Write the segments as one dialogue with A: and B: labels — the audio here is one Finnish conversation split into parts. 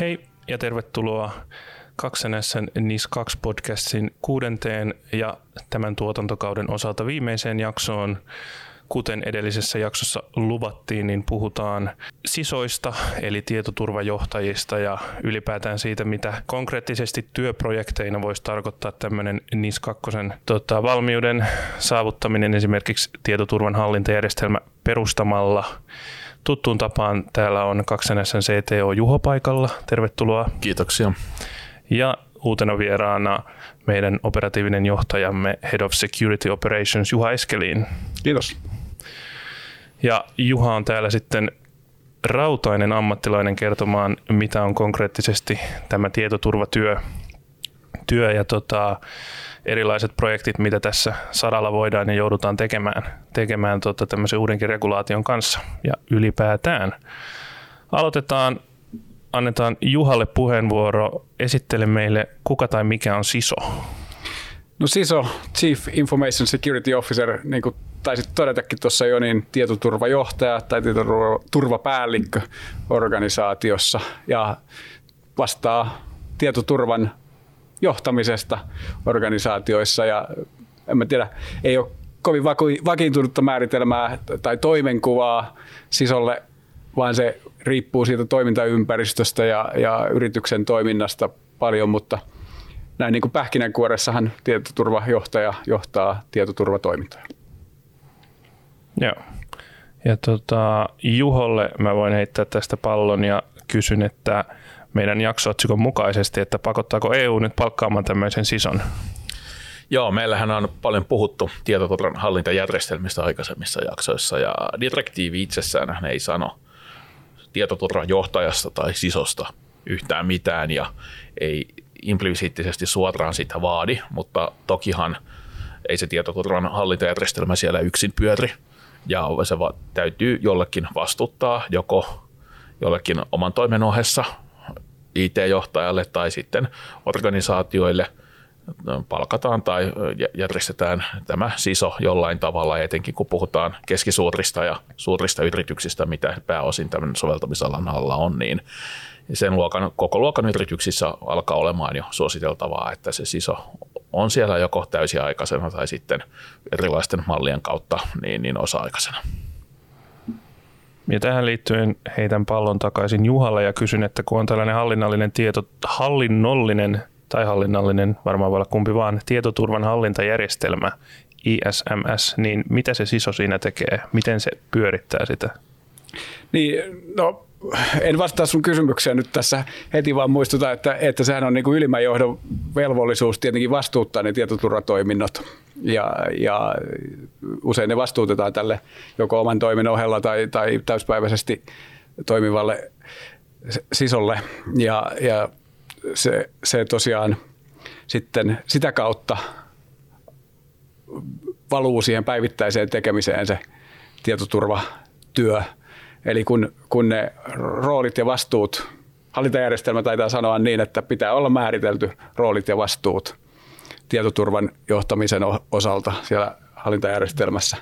A: Hei ja tervetuloa Kaksenässen NIS 2 podcastin kuudenteen ja tämän tuotantokauden osalta viimeiseen jaksoon. Kuten edellisessä jaksossa luvattiin, niin puhutaan sisoista eli tietoturvajohtajista ja ylipäätään siitä, mitä konkreettisesti työprojekteina voisi tarkoittaa tämmöinen NIS 2 tota, valmiuden saavuttaminen esimerkiksi tietoturvan hallintajärjestelmä perustamalla tuttuun tapaan täällä on kaksenässä CTO Juho paikalla. Tervetuloa.
B: Kiitoksia.
A: Ja uutena vieraana meidän operatiivinen johtajamme Head of Security Operations Juha Eskelin.
C: Kiitos.
A: Ja Juha on täällä sitten rautainen ammattilainen kertomaan, mitä on konkreettisesti tämä tietoturvatyö työ ja tota, erilaiset projektit, mitä tässä saralla voidaan ja joudutaan tekemään, tekemään tota, tämmöisen uudenkin regulaation kanssa ja ylipäätään. Aloitetaan, annetaan Juhalle puheenvuoro. Esittele meille, kuka tai mikä on SISO.
C: No SISO, Chief Information Security Officer, niin kuin taisit todetakin tuossa jo, niin tietoturvajohtaja tai tietoturvapäällikkö organisaatiossa ja vastaa tietoturvan johtamisesta organisaatioissa ja en mä tiedä, ei ole kovin vakiintunutta määritelmää tai toimenkuvaa sisolle, vaan se riippuu siitä toimintaympäristöstä ja, ja yrityksen toiminnasta paljon, mutta näin niin kuin pähkinänkuoressahan tietoturvajohtaja johtaa tietoturvatoimintoja.
A: Joo. Ja tota, Juholle mä voin heittää tästä pallon ja kysyn, että meidän jaksootsikon mukaisesti, että pakottaako EU nyt palkkaamaan tämmöisen sison?
B: Joo, meillähän on paljon puhuttu tietoturvan hallintajärjestelmistä aikaisemmissa jaksoissa ja direktiivi itsessään ei sano tietoturvan johtajasta tai sisosta yhtään mitään ja ei implisiittisesti suoraan sitä vaadi, mutta tokihan ei se tietoturvan hallintajärjestelmä siellä yksin pyöri ja se va- täytyy jollekin vastuttaa joko jollekin oman toimen ohessa IT-johtajalle tai sitten organisaatioille palkataan tai järjestetään tämä SISO jollain tavalla, etenkin kun puhutaan keskisuurista ja suurista yrityksistä, mitä pääosin tämän soveltamisalan alla on, niin sen luokan, koko luokan yrityksissä alkaa olemaan jo suositeltavaa, että se SISO on siellä joko täysiaikaisena tai sitten erilaisten mallien kautta niin, niin osa-aikaisena.
A: Ja tähän liittyen heitän pallon takaisin Juhalle ja kysyn, että kun on tällainen hallinnallinen tieto, hallinnollinen tai hallinnallinen, varmaan voi olla kumpi vaan, tietoturvan hallintajärjestelmä, ISMS, niin mitä se SISO siinä tekee? Miten se pyörittää sitä?
C: Niin, no en vastaa sun kysymykseen nyt tässä heti, vaan muistuta, että, että sehän on niin kuin ylimmän johdon velvollisuus tietenkin vastuuttaa ne tietoturvatoiminnot. Ja, ja usein ne vastuutetaan tälle joko oman toimen ohella tai, tai täyspäiväisesti toimivalle sisolle. Ja, ja se, se tosiaan sitten sitä kautta valuu siihen päivittäiseen tekemiseen se tietoturvatyö – Eli kun, kun ne roolit ja vastuut, hallintajärjestelmä taitaa sanoa niin, että pitää olla määritelty roolit ja vastuut tietoturvan johtamisen osalta siellä hallintajärjestelmässä.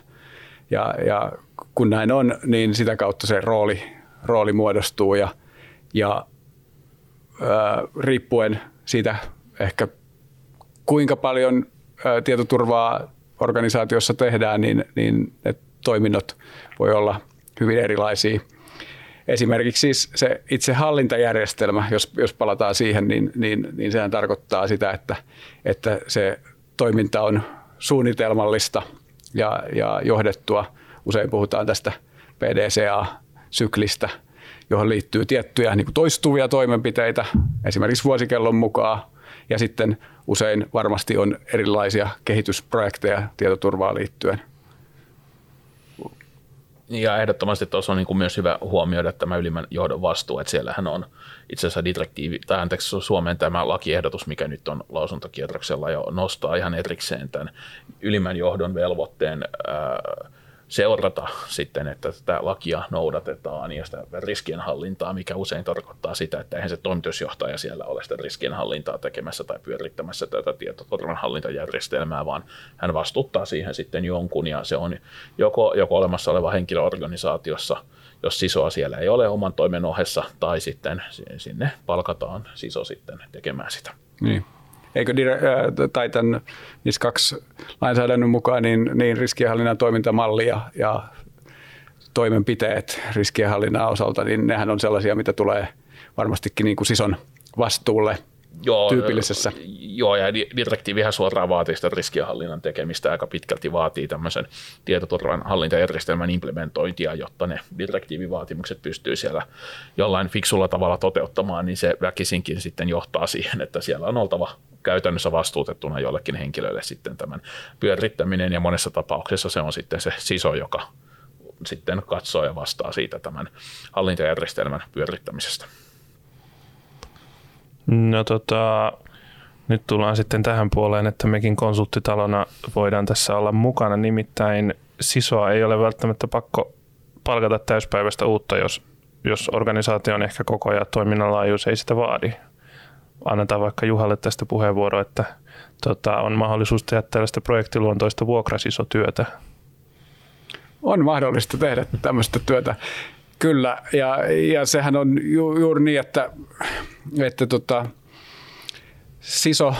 C: Ja, ja kun näin on, niin sitä kautta se rooli, rooli muodostuu ja, ja ää, riippuen siitä ehkä kuinka paljon ää, tietoturvaa organisaatiossa tehdään, niin, niin ne toiminnot voi olla – hyvin erilaisia. Esimerkiksi siis se itse hallintajärjestelmä, jos, jos palataan siihen, niin, niin, niin sehän tarkoittaa sitä, että, että se toiminta on suunnitelmallista ja, ja johdettua. Usein puhutaan tästä PDCA-syklistä, johon liittyy tiettyjä niin kuin toistuvia toimenpiteitä, esimerkiksi vuosikellon mukaan, ja sitten usein varmasti on erilaisia kehitysprojekteja tietoturvaan liittyen –
B: ja ehdottomasti tuossa on niin kuin myös hyvä huomioida tämä ylimmän johdon vastuu, että siellähän on itse asiassa direktiivi, tai anteeksi Suomen tämä lakiehdotus, mikä nyt on lausuntokierroksella jo nostaa ihan erikseen tämän ylimmän johdon velvoitteen ää, seurata sitten, että tätä lakia noudatetaan ja sitä riskienhallintaa, mikä usein tarkoittaa sitä, että eihän se toimitusjohtaja siellä ole sitä riskienhallintaa tekemässä tai pyörittämässä tätä tietoturvan hallintajärjestelmää, vaan hän vastuuttaa siihen sitten jonkun ja se on joko, joko olemassa oleva henkilöorganisaatiossa, jos sisoa siellä ei ole oman toimen ohessa, tai sitten sinne palkataan siso sitten tekemään sitä.
C: Niin eikö tai tämän niissä kaksi lainsäädännön mukaan niin, niin riskienhallinnan toimintamalli ja, ja toimenpiteet riskienhallinnan osalta, niin nehän on sellaisia, mitä tulee varmastikin niin kuin sison vastuulle joo, tyypillisessä.
B: Joo, ja direktiivihän suoraan vaatii sitä riskienhallinnan tekemistä, aika pitkälti vaatii tämmöisen tietoturvan hallintajärjestelmän implementointia, jotta ne direktiivivaatimukset pystyy siellä jollain fiksulla tavalla toteuttamaan, niin se väkisinkin sitten johtaa siihen, että siellä on oltava käytännössä vastuutettuna jollekin henkilölle sitten tämän pyörittäminen, ja monessa tapauksessa se on sitten se siso, joka sitten katsoo ja vastaa siitä tämän hallintajärjestelmän pyörittämisestä.
A: No tota, nyt tullaan sitten tähän puoleen, että mekin konsulttitalona voidaan tässä olla mukana. Nimittäin sisoa ei ole välttämättä pakko palkata täyspäiväistä uutta, jos, jos organisaatio on ehkä koko ajan toiminnan laajuus ei sitä vaadi. Annetaan vaikka Juhalle tästä puheenvuoro, että tota, on mahdollisuus tehdä tällaista projektiluontoista vuokrasisotyötä.
C: On mahdollista tehdä tämmöistä työtä. Kyllä, ja, ja sehän on ju, juuri niin, että, että tota, SISO,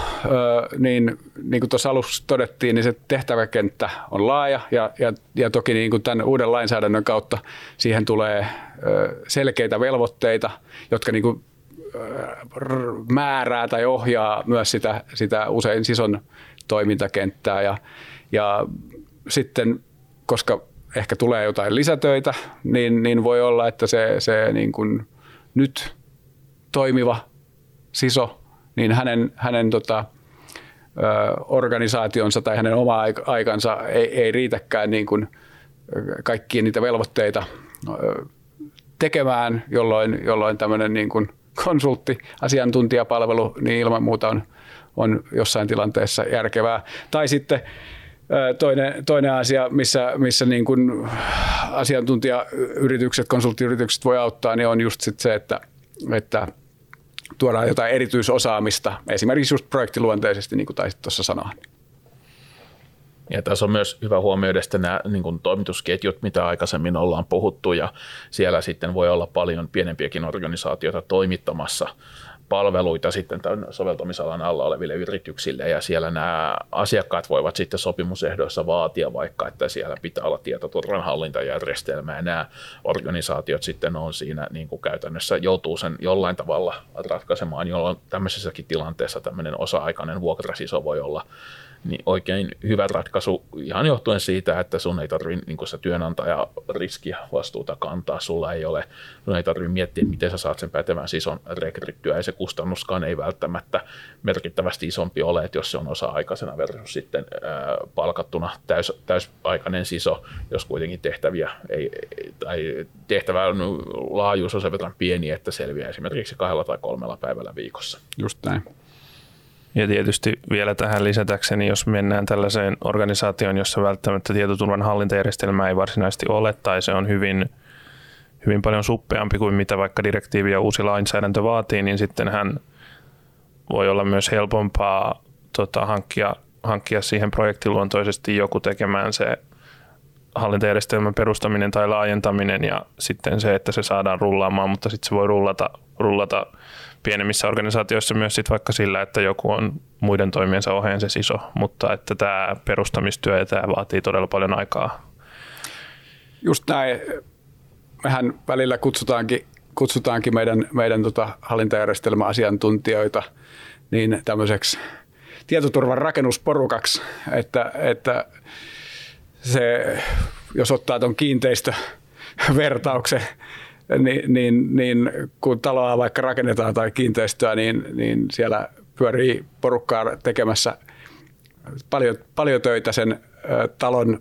C: niin, niin kuin tuossa alussa todettiin, niin se tehtäväkenttä on laaja ja, ja, ja toki niin kuin tämän uuden lainsäädännön kautta siihen tulee selkeitä velvoitteita, jotka niin kuin määrää tai ohjaa myös sitä, sitä usein SISON toimintakenttää. Ja, ja sitten, koska ehkä tulee jotain lisätöitä, niin, niin voi olla, että se, se niin kuin nyt toimiva siso, niin hänen, hänen tota, organisaationsa tai hänen oma aikansa ei, ei riitäkään niin kuin kaikkia niitä velvoitteita tekemään, jolloin, jolloin tämmöinen niin kuin konsultti, asiantuntijapalvelu, niin ilman muuta on, on jossain tilanteessa järkevää. Tai sitten Toinen, toinen asia, missä, missä niin kuin asiantuntijayritykset, konsulttiyritykset voi auttaa, niin on just sit se, että, että tuodaan jotain erityisosaamista, esimerkiksi just projektiluonteisesti, niin kuin taisit tuossa sanoa.
B: Ja tässä on myös hyvä huomioida sitten nämä niin kuin toimitusketjut, mitä aikaisemmin ollaan puhuttu, ja siellä sitten voi olla paljon pienempiäkin organisaatioita toimittamassa palveluita sitten tämän soveltamisalan alla oleville yrityksille ja siellä nämä asiakkaat voivat sitten sopimusehdoissa vaatia vaikka, että siellä pitää olla tietoturvan hallintajärjestelmä ja nämä organisaatiot sitten on siinä niin kuin käytännössä joutuu sen jollain tavalla ratkaisemaan, jolloin tämmöisessäkin tilanteessa tämmöinen osa-aikainen vuokrasiso voi olla niin oikein hyvä ratkaisu ihan johtuen siitä, että sun ei tarvitse niin se työnantaja riskiä vastuuta kantaa, sulla ei ole, sun ei tarvitse miettiä, miten sä saat sen pätevän sison rekryttyä, ja se kustannuskaan ei välttämättä merkittävästi isompi ole, että jos se on osa-aikaisena versus sitten ää, palkattuna täys, täysaikainen siso, jos kuitenkin tehtäviä ei, tai tehtävän laajuus on sen verran pieni, että selviää esimerkiksi kahdella tai kolmella päivällä viikossa.
C: Just näin.
A: Ja tietysti vielä tähän lisätäkseni, jos mennään tällaiseen organisaatioon, jossa välttämättä tietoturvan hallintajärjestelmää ei varsinaisesti ole tai se on hyvin, hyvin paljon suppeampi kuin mitä vaikka direktiivi ja uusi lainsäädäntö vaatii, niin sitten hän voi olla myös helpompaa tota, hankkia, hankkia siihen projektiluontoisesti joku tekemään se hallintajärjestelmän perustaminen tai laajentaminen ja sitten se, että se saadaan rullaamaan, mutta sitten se voi rullata, rullata pienemmissä organisaatioissa myös sit vaikka sillä, että joku on muiden toimiensa oheen se iso, mutta että tämä perustamistyö ja tämä vaatii todella paljon aikaa.
C: Just näin. Mehän välillä kutsutaankin, kutsutaankin meidän, meidän tota hallintajärjestelmäasiantuntijoita niin tämmöiseksi tietoturvan rakennusporukaksi, että, että se, jos ottaa tuon kiinteistövertauksen, niin, niin, niin kun taloa vaikka rakennetaan tai kiinteistöä, niin, niin siellä pyörii porukkaa tekemässä paljon, paljon töitä sen talon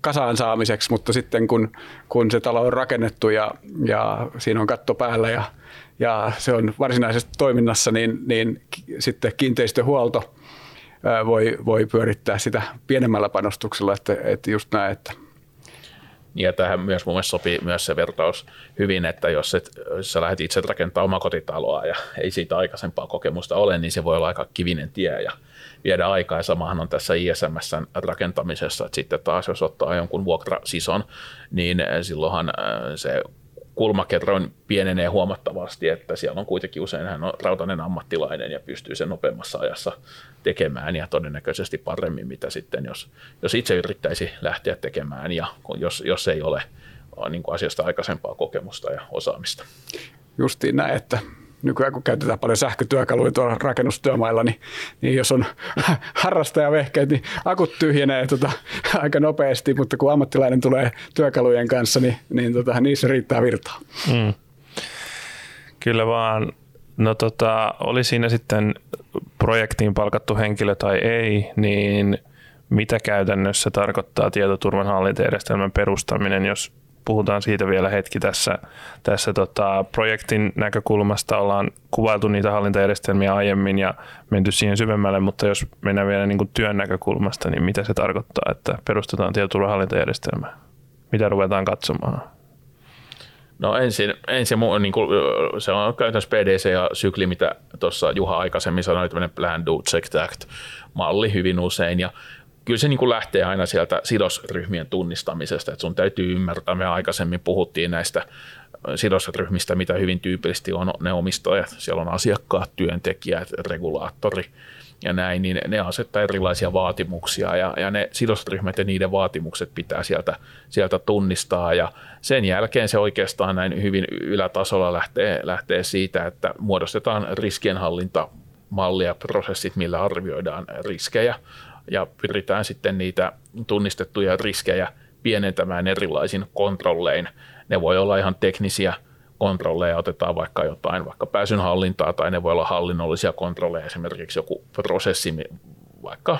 C: kasaan saamiseksi, mutta sitten kun, kun se talo on rakennettu ja, ja siinä on katto päällä ja, ja se on varsinaisesti toiminnassa, niin, niin sitten kiinteistöhuolto voi, voi pyörittää sitä pienemmällä panostuksella, että, että just näin, että
B: Ja tähän myös mun mielestä sopii myös se vertaus hyvin, että jos, et, jos sä lähdet itse rakentamaan omakotitaloa ja ei siitä aikaisempaa kokemusta ole, niin se voi olla aika kivinen tie ja viedä aikaa. Ja samahan on tässä ISMSn rakentamisessa, että sitten taas jos ottaa jonkun vuokrasison, niin silloinhan se kulmakerroin pienenee huomattavasti, että siellä on kuitenkin usein hän on rautainen ammattilainen ja pystyy sen nopeammassa ajassa tekemään ja todennäköisesti paremmin, mitä sitten jos, jos itse yrittäisi lähteä tekemään ja jos, jos ei ole niin kuin asiasta aikaisempaa kokemusta ja osaamista.
C: Justiin näin, että nykyään kun käytetään paljon sähkötyökaluja tuolla rakennustyömailla, niin, niin jos on harrastajavehkeet, niin akut tyhjenee tota, aika nopeasti, mutta kun ammattilainen tulee työkalujen kanssa, niin, niin tota, niissä riittää virtaa. Mm.
A: Kyllä vaan. No tota, oli siinä sitten projektiin palkattu henkilö tai ei, niin mitä käytännössä tarkoittaa tietoturvan hallintajärjestelmän perustaminen, jos puhutaan siitä vielä hetki tässä, tässä tota, projektin näkökulmasta. Ollaan kuvailtu niitä hallintajärjestelmiä aiemmin ja menty siihen syvemmälle, mutta jos mennään vielä niin kuin työn näkökulmasta, niin mitä se tarkoittaa, että perustetaan tietoturvahallintajärjestelmää? Mitä ruvetaan katsomaan?
B: No ensin, ensin niin kuin, se on käytännössä PDC ja sykli, mitä tuossa Juha aikaisemmin sanoi, tämmöinen plan, do, check, act malli hyvin usein. Ja kyllä se niin kuin lähtee aina sieltä sidosryhmien tunnistamisesta, että sun täytyy ymmärtää, me aikaisemmin puhuttiin näistä sidosryhmistä, mitä hyvin tyypillisesti on ne omistajat, siellä on asiakkaat, työntekijät, regulaattori ja näin, niin ne asettaa erilaisia vaatimuksia ja, ja ne sidosryhmät ja niiden vaatimukset pitää sieltä, sieltä tunnistaa. Ja sen jälkeen se oikeastaan näin hyvin ylätasolla lähtee, lähtee siitä, että muodostetaan riskienhallintamallia, prosessit, millä arvioidaan riskejä, ja pyritään sitten niitä tunnistettuja riskejä pienentämään erilaisin kontrollein. Ne voi olla ihan teknisiä kontrolleja, otetaan vaikka jotain, vaikka pääsyn hallintaa, tai ne voi olla hallinnollisia kontrolleja, esimerkiksi joku prosessi, vaikka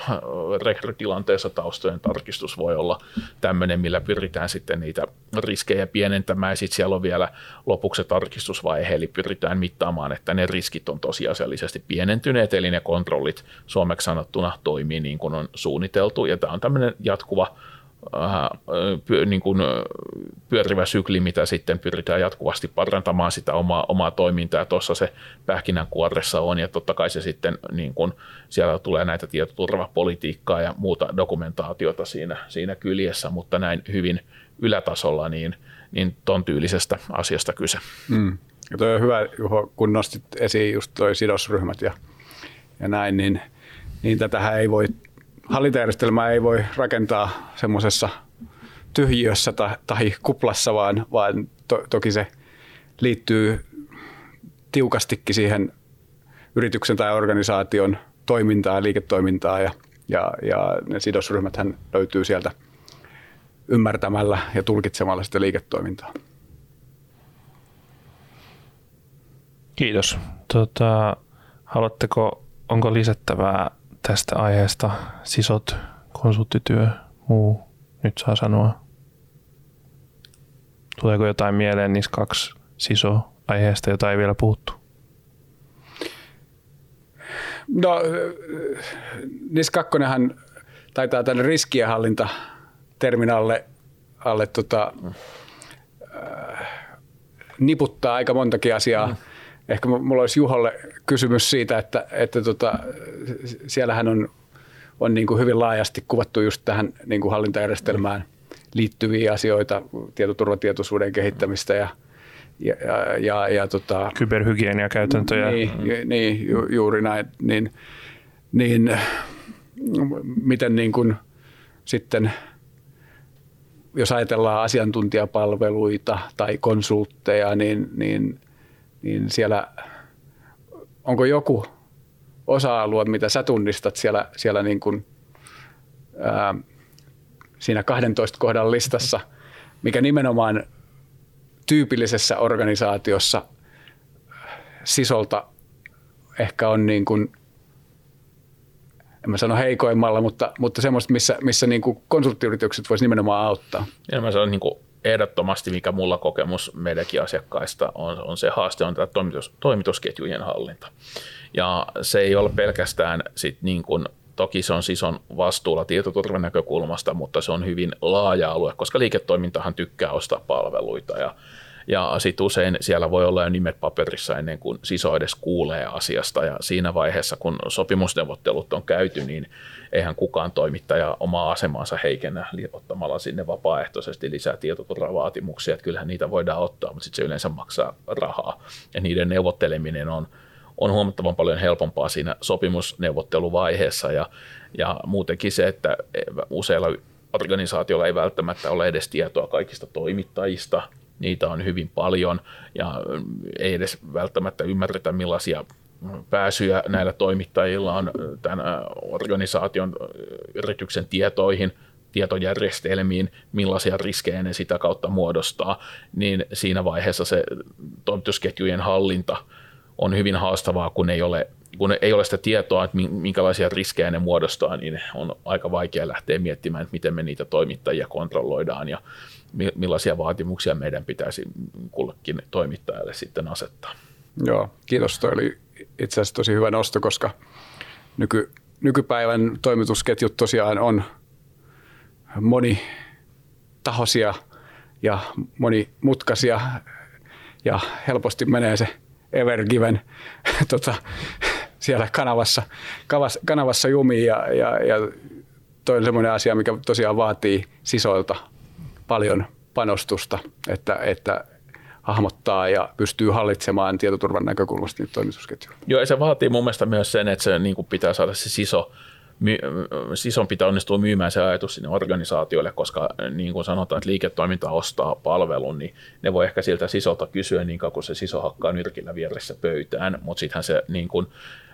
B: rekrytilanteessa taustojen tarkistus voi olla tämmöinen, millä pyritään sitten niitä riskejä pienentämään. Sitten siellä on vielä lopuksi tarkistusvaihe, eli pyritään mittaamaan, että ne riskit on tosiasiallisesti pienentyneet, eli ne kontrollit suomeksi sanottuna toimii niin kuin on suunniteltu. Ja tämä on tämmöinen jatkuva niin kuin pyörivä sykli, mitä sitten pyritään jatkuvasti parantamaan sitä omaa, omaa toimintaa. Tuossa se pähkinänkuoressa on ja totta kai se sitten niin kuin siellä tulee näitä tietoturvapolitiikkaa ja muuta dokumentaatiota siinä, siinä kyljessä, mutta näin hyvin ylätasolla niin, niin ton tyylisestä asiasta kyse. Mm.
C: Ja toi on hyvä, Juho, kun nostit esiin just toi sidosryhmät ja, ja näin, niin, niin tätähän ei voi hallintajärjestelmää ei voi rakentaa semmoisessa tyhjiössä tai, tai kuplassa, vaan, vaan to, toki se liittyy tiukastikin siihen yrityksen tai organisaation toimintaan, liiketoimintaan ja, ja, ja ne sidosryhmät löytyy sieltä ymmärtämällä ja tulkitsemalla sitä liiketoimintaa.
A: Kiitos. Tota, haluatteko, onko lisättävää tästä aiheesta sisot, konsulttityö, muu, nyt saa sanoa. Tuleeko jotain mieleen niissä kaksi siso aiheesta, jota ei vielä puhuttu?
C: No, NIS 2 taitaa tänne riskienhallinta terminalle alle tota, äh, niputtaa aika montakin asiaa. Mm ehkä mulla olisi Juholle kysymys siitä, että, että tota, siellähän on, on niin kuin hyvin laajasti kuvattu just tähän niin kuin hallintajärjestelmään liittyviä asioita, tietoturvatietoisuuden kehittämistä ja, ja, ja, ja, ja tota,
A: Kyberhygieniakäytäntöjä.
C: Niin, mm. niin ju, juuri näin. Niin, niin miten niin kuin sitten jos ajatellaan asiantuntijapalveluita tai konsultteja, niin, niin niin siellä onko joku osa-alue, mitä sä tunnistat siellä, siellä niin kuin, ää, siinä 12 kohdan listassa, mikä nimenomaan tyypillisessä organisaatiossa sisolta ehkä on niin kuin, en mä sano heikoimmalla, mutta, mutta semmoista, missä, missä niin kuin konsulttiyritykset voisi nimenomaan auttaa.
B: Ja mä sanon niin kuin ehdottomasti, mikä mulla kokemus meidänkin asiakkaista on, on se haaste, on tämä toimitus, toimitusketjujen hallinta. Ja se ei ole pelkästään sit niin kuin toki se on sison vastuulla tietoturvan näkökulmasta, mutta se on hyvin laaja alue, koska liiketoimintahan tykkää ostaa palveluita ja ja sitten usein siellä voi olla jo nimet paperissa ennen kuin siso edes kuulee asiasta. Ja siinä vaiheessa, kun sopimusneuvottelut on käyty, niin eihän kukaan toimittaja omaa asemansa heikennä ottamalla sinne vapaaehtoisesti lisää tietoturvavaatimuksia. Että kyllähän niitä voidaan ottaa, mutta sitten se yleensä maksaa rahaa. Ja niiden neuvotteleminen on, on huomattavan paljon helpompaa siinä sopimusneuvotteluvaiheessa. Ja, ja muutenkin se, että useilla organisaatioilla ei välttämättä ole edes tietoa kaikista toimittajista – niitä on hyvin paljon ja ei edes välttämättä ymmärretä millaisia pääsyjä näillä toimittajilla on tämän organisaation yrityksen tietoihin, tietojärjestelmiin, millaisia riskejä ne sitä kautta muodostaa, niin siinä vaiheessa se toimitusketjujen hallinta on hyvin haastavaa, kun ei ole, kun ei ole sitä tietoa, että minkälaisia riskejä ne muodostaa, niin on aika vaikea lähteä miettimään, että miten me niitä toimittajia kontrolloidaan ja millaisia vaatimuksia meidän pitäisi kullekin toimittajalle sitten asettaa.
C: Joo, kiitos. Toi oli itse asiassa tosi hyvä nosto, koska nyky, nykypäivän toimitusketjut tosiaan on monitahoisia ja monimutkaisia ja helposti menee se Evergiven tota, siellä kanavassa, kanavassa jumiin ja, ja, ja toi on semmoinen asia, mikä tosiaan vaatii sisoilta paljon panostusta, että, että hahmottaa ja pystyy hallitsemaan tietoturvan näkökulmasta niitä toimitusketjuja.
B: Joo, ja se vaatii mun mielestä myös sen, että se niin kuin pitää saada se siso, my, sison pitää onnistua myymään se ajatus sinne organisaatioille, koska niin kuin sanotaan, että liiketoiminta ostaa palvelun, niin ne voi ehkä siltä sisolta kysyä niin kauan, kun se siso hakkaa nyrkillä vieressä pöytään, mutta sittenhän se niin kuin,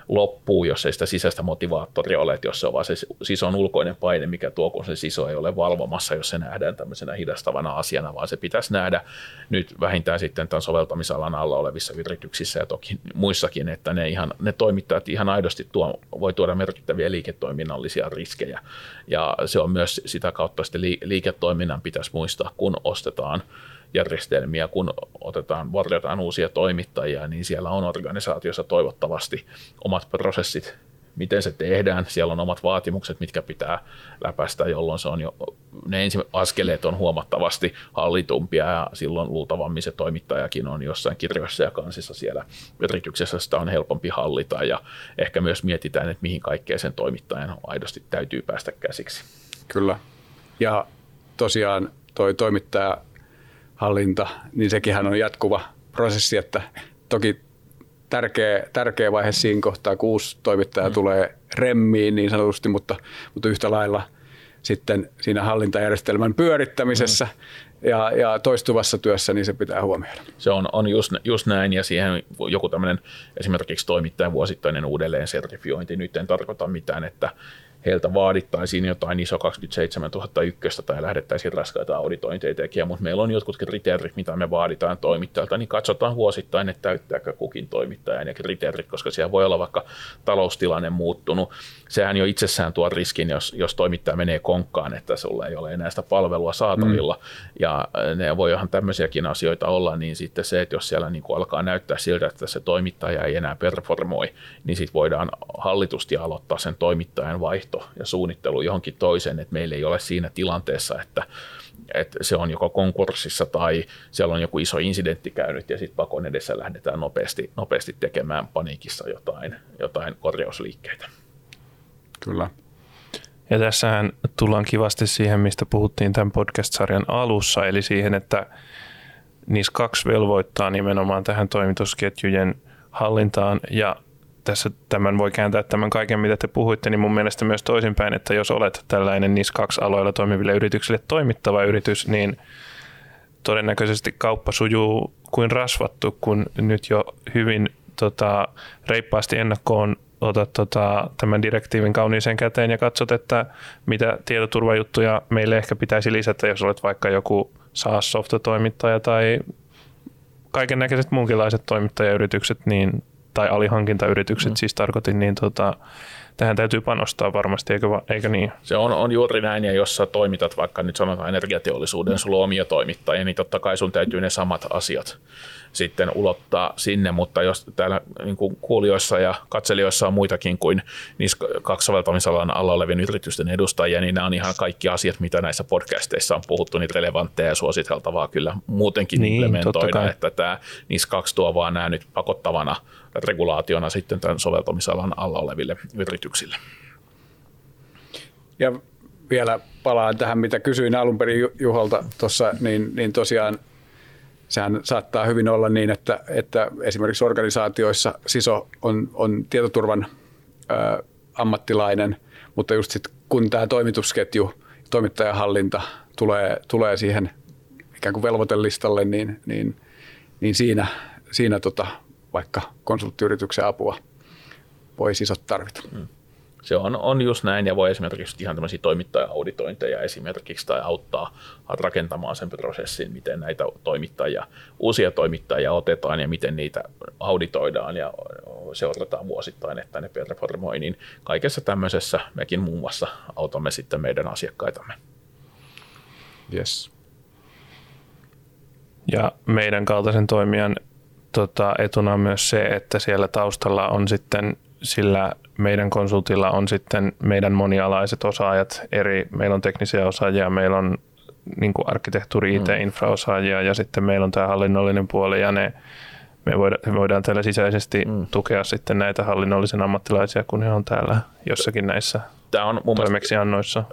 B: loppuu, jos ei sitä sisäistä motivaattoria ole, että jos se on vaan se sison ulkoinen paine, mikä tuo, kun se siso ei ole valvomassa, jos se nähdään tämmöisenä hidastavana asiana, vaan se pitäisi nähdä nyt vähintään sitten tämän soveltamisalan alla olevissa yrityksissä ja toki muissakin, että ne, ihan, ne toimittajat ihan aidosti tuo, voi tuoda merkittäviä liiketoiminnallisia riskejä. Ja se on myös sitä kautta sitten liiketoiminnan pitäisi muistaa, kun ostetaan järjestelmiä, kun otetaan, varjotaan uusia toimittajia, niin siellä on organisaatiossa toivottavasti omat prosessit, miten se tehdään. Siellä on omat vaatimukset, mitkä pitää läpäistä, jolloin se on jo, ne ensi askeleet on huomattavasti hallitumpia ja silloin luultavammin se toimittajakin on jossain kirjoissa ja kansissa siellä yrityksessä, sitä on helpompi hallita ja ehkä myös mietitään, että mihin kaikkeen sen toimittajan aidosti täytyy päästä käsiksi.
C: Kyllä. Ja tosiaan toi toimittaja hallinta, niin sekin on jatkuva prosessi, että toki tärkeä, tärkeä vaihe siinä kohtaa, kun uusi toimittaja mm. tulee remmiin niin sanotusti, mutta, mutta yhtä lailla sitten siinä hallintajärjestelmän pyörittämisessä mm. ja, ja toistuvassa työssä, niin se pitää huomioida.
B: Se on, on just, just näin, ja siihen joku tämmöinen esimerkiksi toimittajan vuosittainen uudelleen sertifiointi, nyt en tarkoita mitään, että heiltä vaadittaisiin jotain iso 27001 tai lähdettäisiin raskaita auditointeja tekemään, mutta meillä on jotkut kriteerit, mitä me vaaditaan toimittajalta, niin katsotaan vuosittain, että täyttääkö kukin toimittaja ne kriteerit, koska siellä voi olla vaikka taloustilanne muuttunut. Sehän jo itsessään tuo riskin, jos, jos toimittaja menee konkkaan, että sulla ei ole enää sitä palvelua saatavilla, mm. ja ne voi ihan tämmöisiäkin asioita olla, niin sitten se, että jos siellä niin kuin alkaa näyttää siltä, että se toimittaja ei enää performoi, niin sitten voidaan hallitusti aloittaa sen toimittajan vaihto vaihto ja suunnittelu johonkin toiseen, että meillä ei ole siinä tilanteessa, että, että se on joko konkurssissa tai siellä on joku iso incidentti käynyt ja sitten pakon edessä lähdetään nopeasti, nopeasti tekemään paniikissa jotain, jotain korjausliikkeitä.
C: Kyllä.
A: Ja tässähän tullaan kivasti siihen, mistä puhuttiin tämän podcast-sarjan alussa, eli siihen, että niissä kaksi velvoittaa nimenomaan tähän toimitusketjujen hallintaan ja tässä tämän voi kääntää tämän kaiken, mitä te puhuitte, niin mun mielestä myös toisinpäin, että jos olet tällainen niissä kaksi aloilla toimiville yrityksille toimittava yritys, niin todennäköisesti kauppa sujuu kuin rasvattu, kun nyt jo hyvin tota, reippaasti ennakkoon otat tota, tämän direktiivin kauniiseen käteen ja katsot, että mitä tietoturvajuttuja meille ehkä pitäisi lisätä, jos olet vaikka joku SaaS-softatoimittaja tai kaiken näköiset muunkinlaiset toimittajayritykset, niin tai alihankintayritykset mm. siis tarkoitin, niin tota, tähän täytyy panostaa varmasti, eikö, eikö niin?
B: Se on, on juuri näin, ja jos sä toimitat vaikka nyt sanotaan energiateollisuuden, sulla on omia toimittajia, niin totta kai sun täytyy ne samat asiat sitten ulottaa sinne, mutta jos täällä niin kuin kuulijoissa ja katselijoissa on muitakin kuin niissä kaksi soveltamisalan alla olevien yritysten edustajia, niin nämä on ihan kaikki asiat, mitä näissä podcasteissa on puhuttu, niin relevantteja ja suositeltavaa kyllä muutenkin niin, implementoida, että tämä niissä kaksi tuo vaan nämä nyt pakottavana regulaationa sitten tämän soveltamisalan alla oleville yrityksille.
C: Ja vielä palaan tähän, mitä kysyin alun perin Juholta tuossa, niin, niin tosiaan sehän saattaa hyvin olla niin, että, että esimerkiksi organisaatioissa SISO on, on tietoturvan ö, ammattilainen, mutta just sit, kun tämä toimitusketju, toimittajahallinta tulee, tulee siihen ikään kuin velvoitelistalle, niin, niin, niin siinä, siinä tota, vaikka konsulttiyrityksen apua voi sisot tarvita. Mm
B: se on, on just näin ja voi esimerkiksi ihan tämmöisiä toimittaja-auditointeja esimerkiksi tai auttaa rakentamaan sen prosessin, miten näitä toimittajia, uusia toimittajia otetaan ja miten niitä auditoidaan ja seurataan vuosittain, että ne performoi, niin kaikessa tämmöisessä mekin muun muassa autamme sitten meidän asiakkaitamme.
C: Yes.
A: Ja meidän kaltaisen toimijan tota, etuna on myös se, että siellä taustalla on sitten sillä meidän konsultilla on sitten meidän monialaiset osaajat eri, meillä on teknisiä osaajia, meillä on niin kuin arkkitehtuuri, IT, mm. infraosaajia ja sitten meillä on tämä hallinnollinen puoli ja ne, me voidaan, me voidaan täällä sisäisesti mm. tukea sitten näitä hallinnollisen ammattilaisia, kun he on täällä jossakin näissä tämä on mun toimeksiannoissa.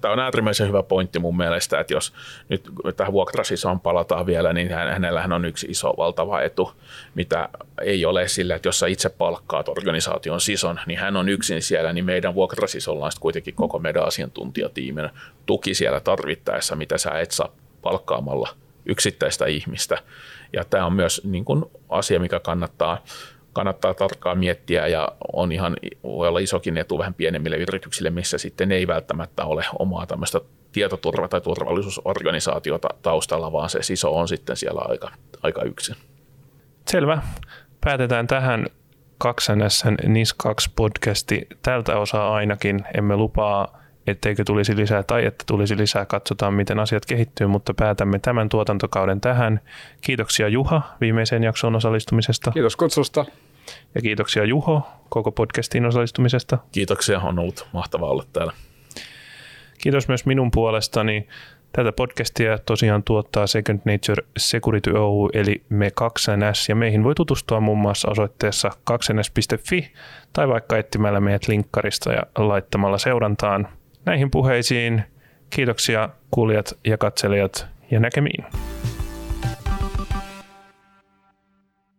B: Tämä on äärimmäisen hyvä pointti mun mielestä, että jos nyt tähän vuokrasisaan palataan vielä, niin hänellähän on yksi iso valtava etu, mitä ei ole sillä, että jos sä itse palkkaat organisaation sison, niin hän on yksin siellä, niin meidän vuokrasisolla on kuitenkin koko meidän asiantuntijatiimin tuki siellä tarvittaessa, mitä sä et saa palkkaamalla yksittäistä ihmistä. Ja tämä on myös niin kuin asia, mikä kannattaa kannattaa tarkkaan miettiä ja on ihan, voi olla isokin etu vähän pienemmille yrityksille, missä sitten ei välttämättä ole omaa tämmöistä tietoturva- tai turvallisuusorganisaatiota taustalla, vaan se siso on sitten siellä aika, aika yksin.
A: Selvä. Päätetään tähän 2 NIS 2 podcasti tältä osaa ainakin. Emme lupaa, etteikö tulisi lisää tai että tulisi lisää. Katsotaan, miten asiat kehittyy, mutta päätämme tämän tuotantokauden tähän. Kiitoksia Juha viimeiseen jaksoon osallistumisesta.
C: Kiitos kutsusta.
A: Ja kiitoksia Juho koko podcastiin osallistumisesta.
B: Kiitoksia, on ollut mahtavaa olla täällä.
A: Kiitos myös minun puolestani. Tätä podcastia tosiaan tuottaa Second Nature Security Oy, eli me 2NS, ja meihin voi tutustua muun muassa osoitteessa 2NS.fi tai vaikka etsimällä meidät linkkarista ja laittamalla seurantaan. Näihin puheisiin kiitoksia kuulijat ja katselijat ja näkemiin.